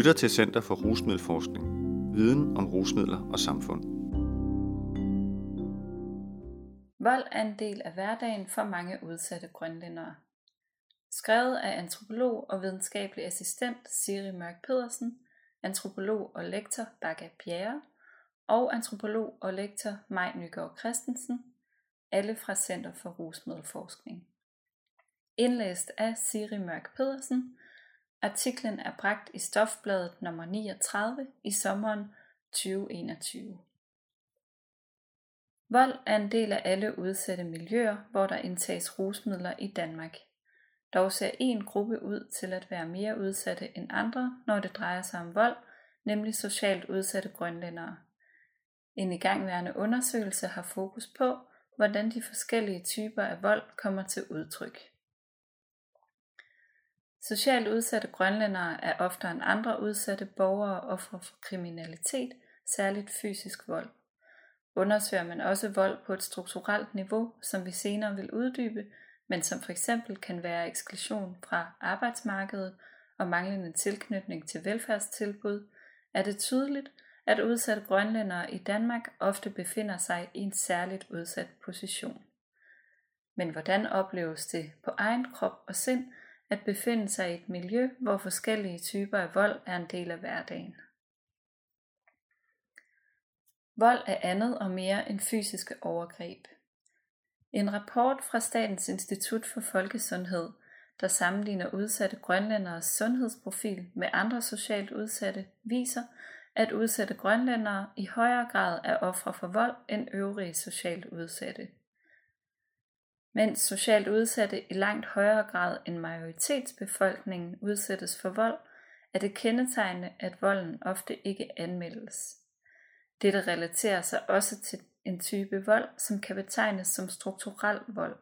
lytter til Center for Rusmiddelforskning. Viden om rusmidler og samfund. Vold er en del af hverdagen for mange udsatte grønlændere. Skrevet af antropolog og videnskabelig assistent Siri Mørk Pedersen, antropolog og lektor Baga Bjerre og antropolog og lektor Maj Nygaard Christensen, alle fra Center for Rusmiddelforskning. Indlæst af Siri Mørk Pedersen. Artiklen er bragt i Stofbladet nummer 39 i sommeren 2021. Vold er en del af alle udsatte miljøer, hvor der indtages rusmidler i Danmark. Dog ser en gruppe ud til at være mere udsatte end andre, når det drejer sig om vold, nemlig socialt udsatte grønlændere. En igangværende undersøgelse har fokus på, hvordan de forskellige typer af vold kommer til udtryk. Socialt udsatte grønlændere er oftere end andre udsatte borgere ofre for kriminalitet, særligt fysisk vold. Undersøger man også vold på et strukturelt niveau, som vi senere vil uddybe, men som for eksempel kan være eksklusion fra arbejdsmarkedet og manglende tilknytning til velfærdstilbud, er det tydeligt, at udsatte grønlændere i Danmark ofte befinder sig i en særligt udsat position. Men hvordan opleves det på egen krop og sind at befinde sig i et miljø, hvor forskellige typer af vold er en del af hverdagen? Vold er andet og mere end fysiske overgreb. En rapport fra Statens Institut for Folkesundhed, der sammenligner udsatte grønlænderes sundhedsprofil med andre socialt udsatte, viser, at udsatte grønlændere i højere grad er ofre for vold end øvrige socialt udsatte. Mens socialt udsatte i langt højere grad end majoritetsbefolkningen udsættes for vold, er det kendetegnende, at volden ofte ikke anmeldes. Dette relaterer sig også til en type vold, som kan betegnes som strukturel vold.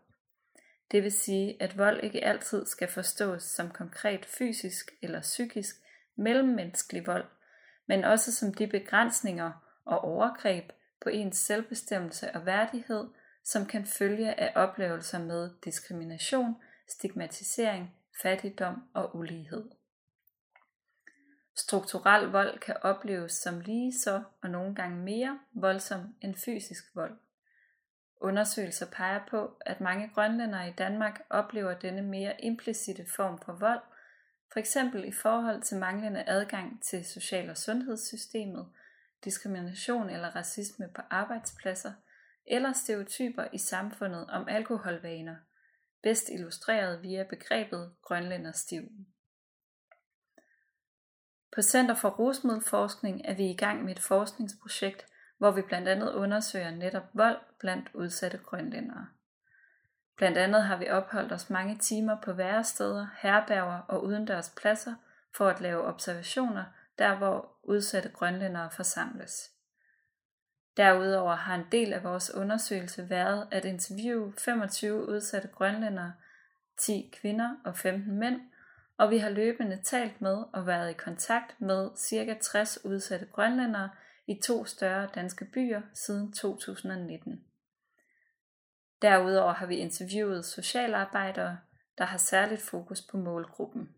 Det vil sige, at vold ikke altid skal forstås som konkret fysisk eller psykisk mellemmenneskelig vold, men også som de begrænsninger og overgreb på ens selvbestemmelse og værdighed, som kan følge af oplevelser med diskrimination, stigmatisering, fattigdom og ulighed. Strukturel vold kan opleves som lige så og nogle gange mere voldsom end fysisk vold. Undersøgelser peger på, at mange grønlændere i Danmark oplever denne mere implicite form for vold – for eksempel i forhold til manglende adgang til social- og sundhedssystemet, diskrimination eller racisme på arbejdspladser, eller stereotyper i samfundet om alkoholvaner, bedst illustreret via begrebet grønlænderstiv. På Center for Rusmiddelforskning er vi i gang med et forskningsprojekt, hvor vi blandt andet undersøger netop vold blandt udsatte grønlændere. Blandt andet har vi opholdt os mange timer på væresteder, herberger og udendørs pladser for at lave observationer, der hvor udsatte grønlændere forsamles. Derudover har en del af vores undersøgelse været at interviewe 25 udsatte grønlændere, 10 kvinder og 15 mænd, og vi har løbende talt med og været i kontakt med ca. 60 udsatte grønlændere i to større danske byer siden 2019. Derudover har vi interviewet socialarbejdere, der har særligt fokus på målgruppen.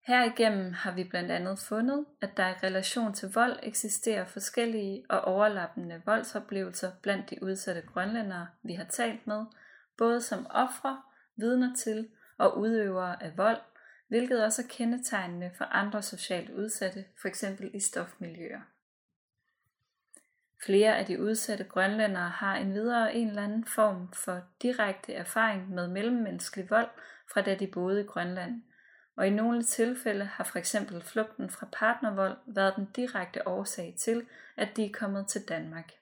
Herigennem har vi blandt andet fundet, at der i relation til vold eksisterer forskellige og overlappende voldsoplevelser blandt de udsatte grønlændere, vi har talt med, både som ofre, vidner til og udøvere af vold, hvilket også er kendetegnende for andre socialt udsatte, f.eks. i stofmiljøer. Flere af de udsatte grønlændere har endvidere en eller anden form for direkte erfaring med mellemmenneskelig vold fra da de boede i Grønland, og i nogle tilfælde har for eksempel flugten fra partnervold været den direkte årsag til, at de er kommet til Danmark.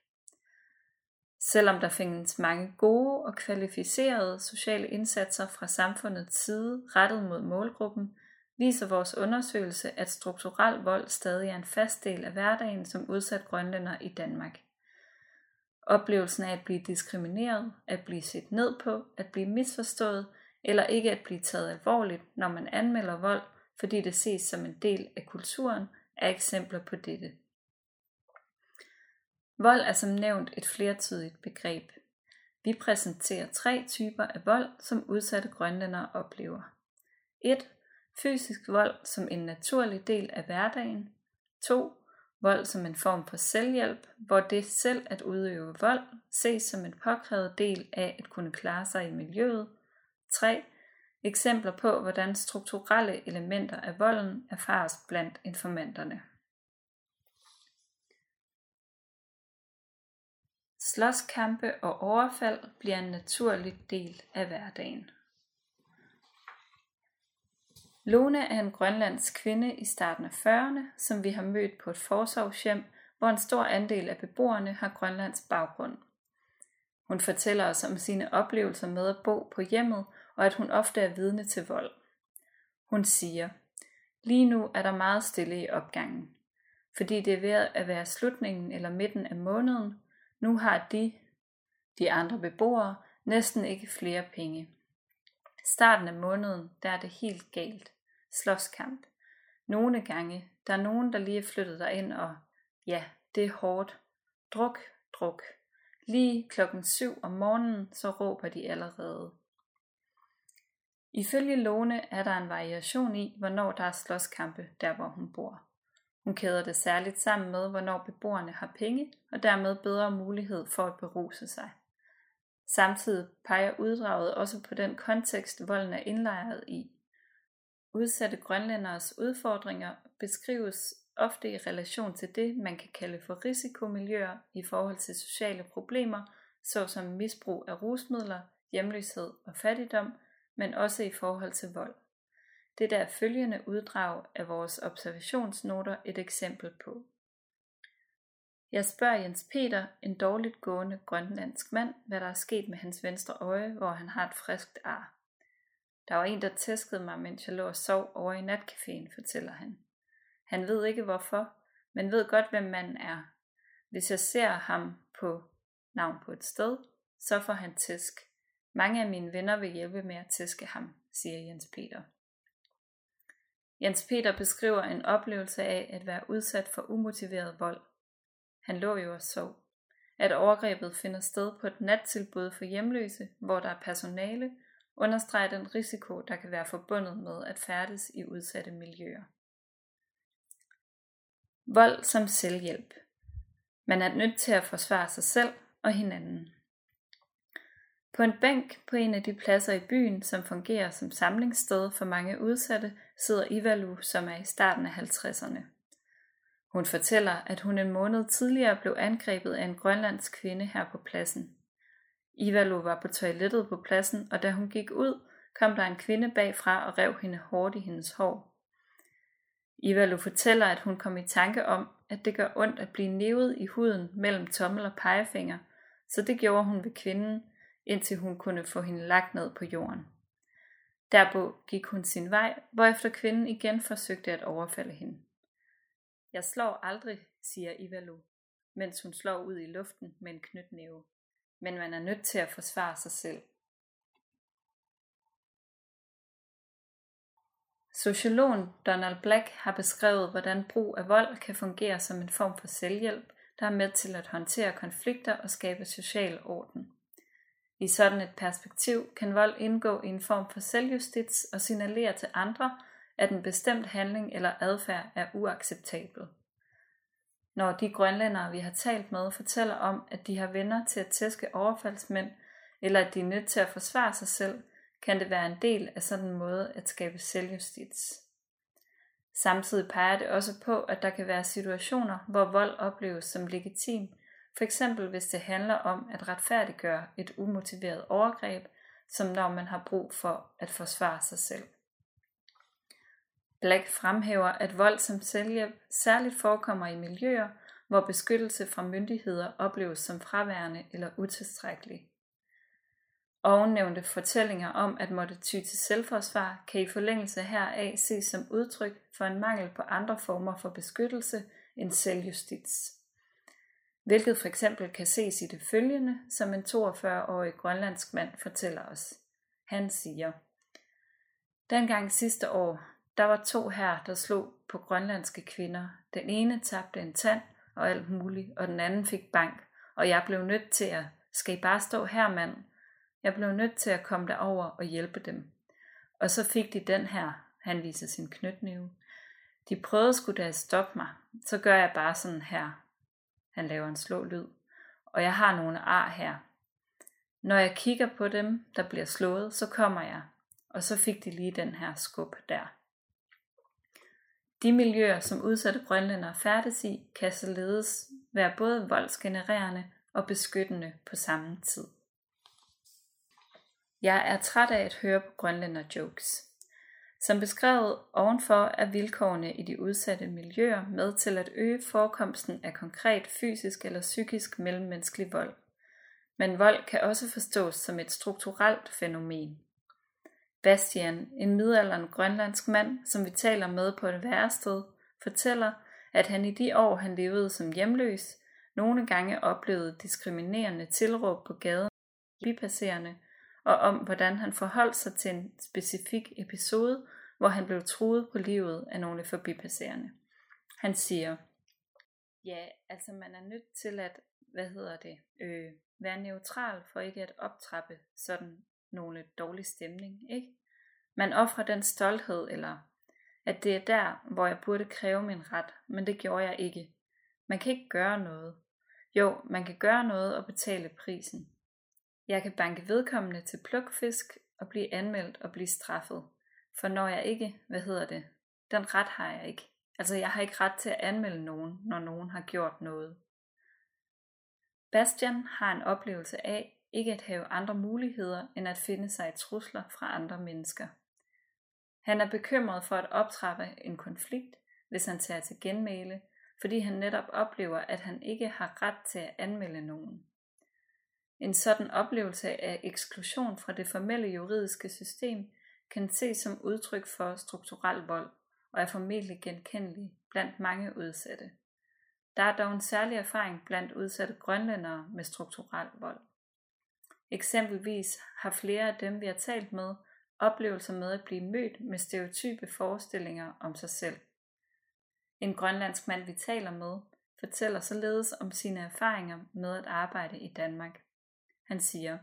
Selvom der findes mange gode og kvalificerede sociale indsatser fra samfundets side rettet mod målgruppen, viser vores undersøgelse, at strukturel vold stadig er en fast del af hverdagen som udsat grønlænder i Danmark. Oplevelsen af at blive diskrimineret, at blive set ned på, at blive misforstået eller ikke at blive taget alvorligt, når man anmelder vold, fordi det ses som en del af kulturen, er eksempler på dette. Vold er som nævnt et flertydigt begreb. Vi præsenterer tre typer af vold, som udsatte grønlændere oplever. 1 Fysisk vold som en naturlig del af hverdagen. 2. Vold som en form for selvhjælp, hvor det selv at udøve vold ses som en påkrævet del af at kunne klare sig i miljøet. 3. Eksempler på, hvordan strukturelle elementer af volden erfares blandt informanterne. Slåskampe og overfald bliver en naturlig del af hverdagen. Lone er en grønlandsk kvinde i starten af 40'erne, som vi har mødt på et forsorgshjem, hvor en stor andel af beboerne har grønlands baggrund. Hun fortæller os om sine oplevelser med at bo på hjemmet, og at hun ofte er vidne til vold. Hun siger, lige nu er der meget stille i opgangen, fordi det er ved at være slutningen eller midten af måneden. Nu har de, de andre beboere, næsten ikke flere penge. Starten af måneden, der er det helt galt slåskamp. Nogle gange, der er nogen, der lige er flyttet ind og ja, det er hårdt. Druk, druk. Lige klokken syv om morgenen, så råber de allerede. Ifølge Lone er der en variation i, hvornår der er slåskampe, der hvor hun bor. Hun kæder det særligt sammen med, hvornår beboerne har penge, og dermed bedre mulighed for at beruse sig. Samtidig peger uddraget også på den kontekst, volden er indlejret i. Udsatte grønlænderes udfordringer beskrives ofte i relation til det, man kan kalde for risikomiljøer i forhold til sociale problemer, såsom misbrug af rusmidler, hjemløshed og fattigdom, men også i forhold til vold. Det der følgende uddrag af vores observationsnoter et eksempel på. Jeg spørger Jens Peter, en dårligt gående grønlandsk mand, hvad der er sket med hans venstre øje, hvor han har et friskt ar. Der var en, der tæskede mig, mens jeg lå og sov over i natcaféen, fortæller han. Han ved ikke hvorfor, men ved godt, hvem manden er. Hvis jeg ser ham på navn på et sted, så får han tæsk. Mange af mine venner vil hjælpe med at tæske ham, siger Jens Peter. Jens Peter beskriver en oplevelse af at være udsat for umotiveret vold. Han lå jo og sov. At overgrebet finder sted på et nattilbud for hjemløse, hvor der er personale, understreger den risiko, der kan være forbundet med at færdes i udsatte miljøer. Vold som selvhjælp. Man er nødt til at forsvare sig selv og hinanden. På en bænk på en af de pladser i byen, som fungerer som samlingssted for mange udsatte, sidder Ivalu, som er i starten af 50'erne. Hun fortæller, at hun en måned tidligere blev angrebet af en grønlandsk kvinde her på pladsen. Ivalo var på toilettet på pladsen, og da hun gik ud, kom der en kvinde bagfra og rev hende hårdt i hendes hår. Ivalo fortæller, at hun kom i tanke om, at det gør ondt at blive nævet i huden mellem tommel og pegefinger, så det gjorde hun ved kvinden, indtil hun kunne få hende lagt ned på jorden. Derpå gik hun sin vej, hvorefter kvinden igen forsøgte at overfalde hende. Jeg slår aldrig, siger Ivalo, mens hun slår ud i luften med en knytnæve men man er nødt til at forsvare sig selv. Sociologen Donald Black har beskrevet, hvordan brug af vold kan fungere som en form for selvhjælp, der er med til at håndtere konflikter og skabe social orden. I sådan et perspektiv kan vold indgå i en form for selvjustits og signalere til andre, at en bestemt handling eller adfærd er uacceptabel når de grønlændere, vi har talt med, fortæller om, at de har venner til at tæske overfaldsmænd, eller at de er nødt til at forsvare sig selv, kan det være en del af sådan en måde at skabe selvjustits. Samtidig peger det også på, at der kan være situationer, hvor vold opleves som legitim, for eksempel hvis det handler om at retfærdiggøre et umotiveret overgreb, som når man har brug for at forsvare sig selv. Black fremhæver, at vold som selvhjælp særligt forekommer i miljøer, hvor beskyttelse fra myndigheder opleves som fraværende eller utilstrækkelig. Ovennævnte fortællinger om at måtte ty til selvforsvar kan i forlængelse heraf ses som udtryk for en mangel på andre former for beskyttelse end selvjustits. Hvilket for eksempel kan ses i det følgende, som en 42-årig grønlandsk mand fortæller os. Han siger, Dengang sidste år der var to her, der slog på grønlandske kvinder. Den ene tabte en tand og alt muligt, og den anden fik bank, og jeg blev nødt til at, skal I bare stå her, mand? Jeg blev nødt til at komme derover og hjælpe dem. Og så fik de den her, Han viser sin knytnæve. De prøvede skulle da at stoppe mig. Så gør jeg bare sådan her. Han laver en slå lyd. Og jeg har nogle ar her. Når jeg kigger på dem, der bliver slået, så kommer jeg. Og så fik de lige den her skub der. De miljøer, som udsatte grønlændere færdes i, kan således være både voldsgenererende og beskyttende på samme tid. Jeg er træt af at høre på grønlænder jokes. Som beskrevet ovenfor er vilkårene i de udsatte miljøer med til at øge forekomsten af konkret fysisk eller psykisk mellemmenneskelig vold. Men vold kan også forstås som et strukturelt fænomen. Bastian, en midalderen grønlandsk mand, som vi taler med på et værested, fortæller, at han i de år, han levede som hjemløs, nogle gange oplevede diskriminerende tilråb på gaden bipasserende, og om hvordan han forholdt sig til en specifik episode, hvor han blev truet på livet af nogle forbipasserende. Han siger, ja, altså man er nødt til at, hvad hedder det, øh, være neutral for ikke at optrappe sådan nogle dårlig stemning, ikke? Man offrer den stolthed, eller at det er der, hvor jeg burde kræve min ret, men det gjorde jeg ikke. Man kan ikke gøre noget. Jo, man kan gøre noget og betale prisen. Jeg kan banke vedkommende til plukfisk og blive anmeldt og blive straffet. For når jeg ikke, hvad hedder det, den ret har jeg ikke. Altså jeg har ikke ret til at anmelde nogen, når nogen har gjort noget. Bastian har en oplevelse af ikke at have andre muligheder end at finde sig i trusler fra andre mennesker. Han er bekymret for at optrappe en konflikt, hvis han tager til genmæle, fordi han netop oplever, at han ikke har ret til at anmelde nogen. En sådan oplevelse af eksklusion fra det formelle juridiske system kan ses som udtryk for strukturel vold og er formentlig genkendelig blandt mange udsatte. Der er dog en særlig erfaring blandt udsatte grønlændere med strukturel vold. Eksempelvis har flere af dem, vi har talt med, oplevelser med at blive mødt med stereotype forestillinger om sig selv. En grønlandsk mand, vi taler med, fortæller således om sine erfaringer med at arbejde i Danmark. Han siger,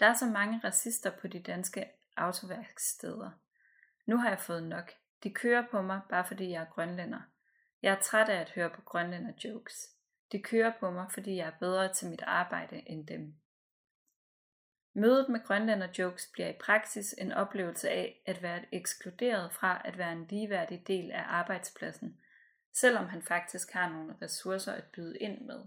der er så mange racister på de danske autoværksteder. Nu har jeg fået nok. De kører på mig, bare fordi jeg er grønlænder. Jeg er træt af at høre på grønlænder jokes. De kører på mig, fordi jeg er bedre til mit arbejde end dem. Mødet med grønlænder jokes bliver i praksis en oplevelse af at være ekskluderet fra at være en ligeværdig del af arbejdspladsen, selvom han faktisk har nogle ressourcer at byde ind med.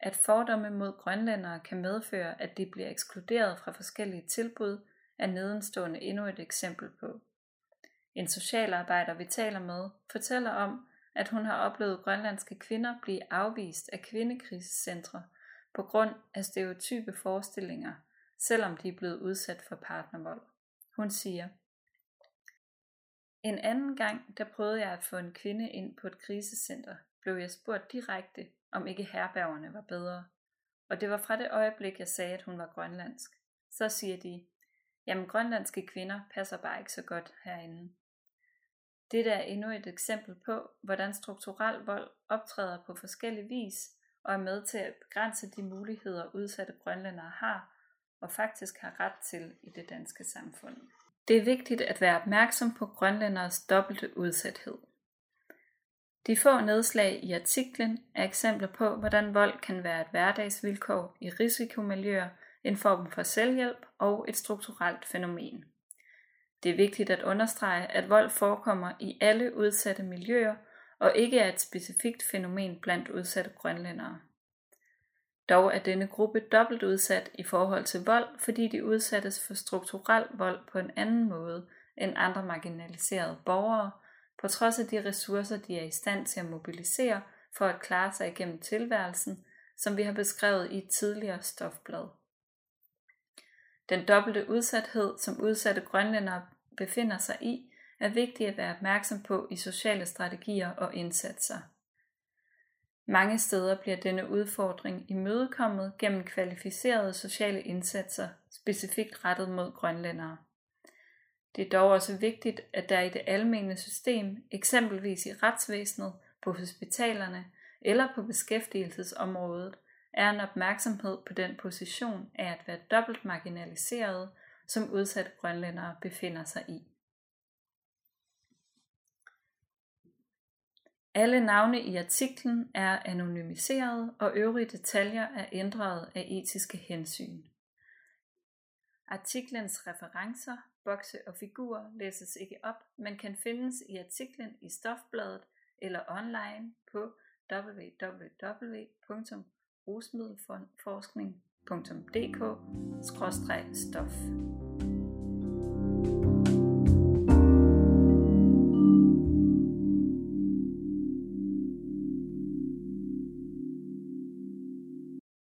At fordomme mod grønlændere kan medføre, at de bliver ekskluderet fra forskellige tilbud, er nedenstående endnu et eksempel på. En socialarbejder, vi taler med, fortæller om, at hun har oplevet grønlandske kvinder blive afvist af kvindekrisecentre på grund af stereotype forestillinger, selvom de er blevet udsat for partnervold. Hun siger, en anden gang, der prøvede jeg at få en kvinde ind på et krisecenter, blev jeg spurgt direkte, om ikke herbergerne var bedre. Og det var fra det øjeblik, jeg sagde, at hun var grønlandsk. Så siger de, jamen grønlandske kvinder passer bare ikke så godt herinde. Dette er endnu et eksempel på, hvordan strukturel vold optræder på forskellige vis og er med til at begrænse de muligheder, udsatte grønlændere har og faktisk har ret til i det danske samfund. Det er vigtigt at være opmærksom på grønlænderes dobbelte udsathed. De få nedslag i artiklen er eksempler på, hvordan vold kan være et hverdagsvilkår i risikomiljøer, en form for selvhjælp og et strukturelt fænomen. Det er vigtigt at understrege, at vold forekommer i alle udsatte miljøer og ikke er et specifikt fænomen blandt udsatte grønlændere. Dog er denne gruppe dobbelt udsat i forhold til vold, fordi de udsættes for strukturel vold på en anden måde end andre marginaliserede borgere, på trods af de ressourcer, de er i stand til at mobilisere for at klare sig igennem tilværelsen, som vi har beskrevet i et tidligere stofblad. Den dobbelte udsathed, som udsatte grønlændere befinder sig i, er vigtig at være opmærksom på i sociale strategier og indsatser. Mange steder bliver denne udfordring imødekommet gennem kvalificerede sociale indsatser, specifikt rettet mod grønlændere. Det er dog også vigtigt, at der i det almene system, eksempelvis i retsvæsenet, på hospitalerne eller på beskæftigelsesområdet, er en opmærksomhed på den position af at være dobbelt marginaliseret, som udsatte grønlændere befinder sig i. Alle navne i artiklen er anonymiseret, og øvrige detaljer er ændret af etiske hensyn. Artiklens referencer, bokse og figurer læses ikke op, men kan findes i artiklen i Stofbladet eller online på www.rusmiddelforskning.dk-stof.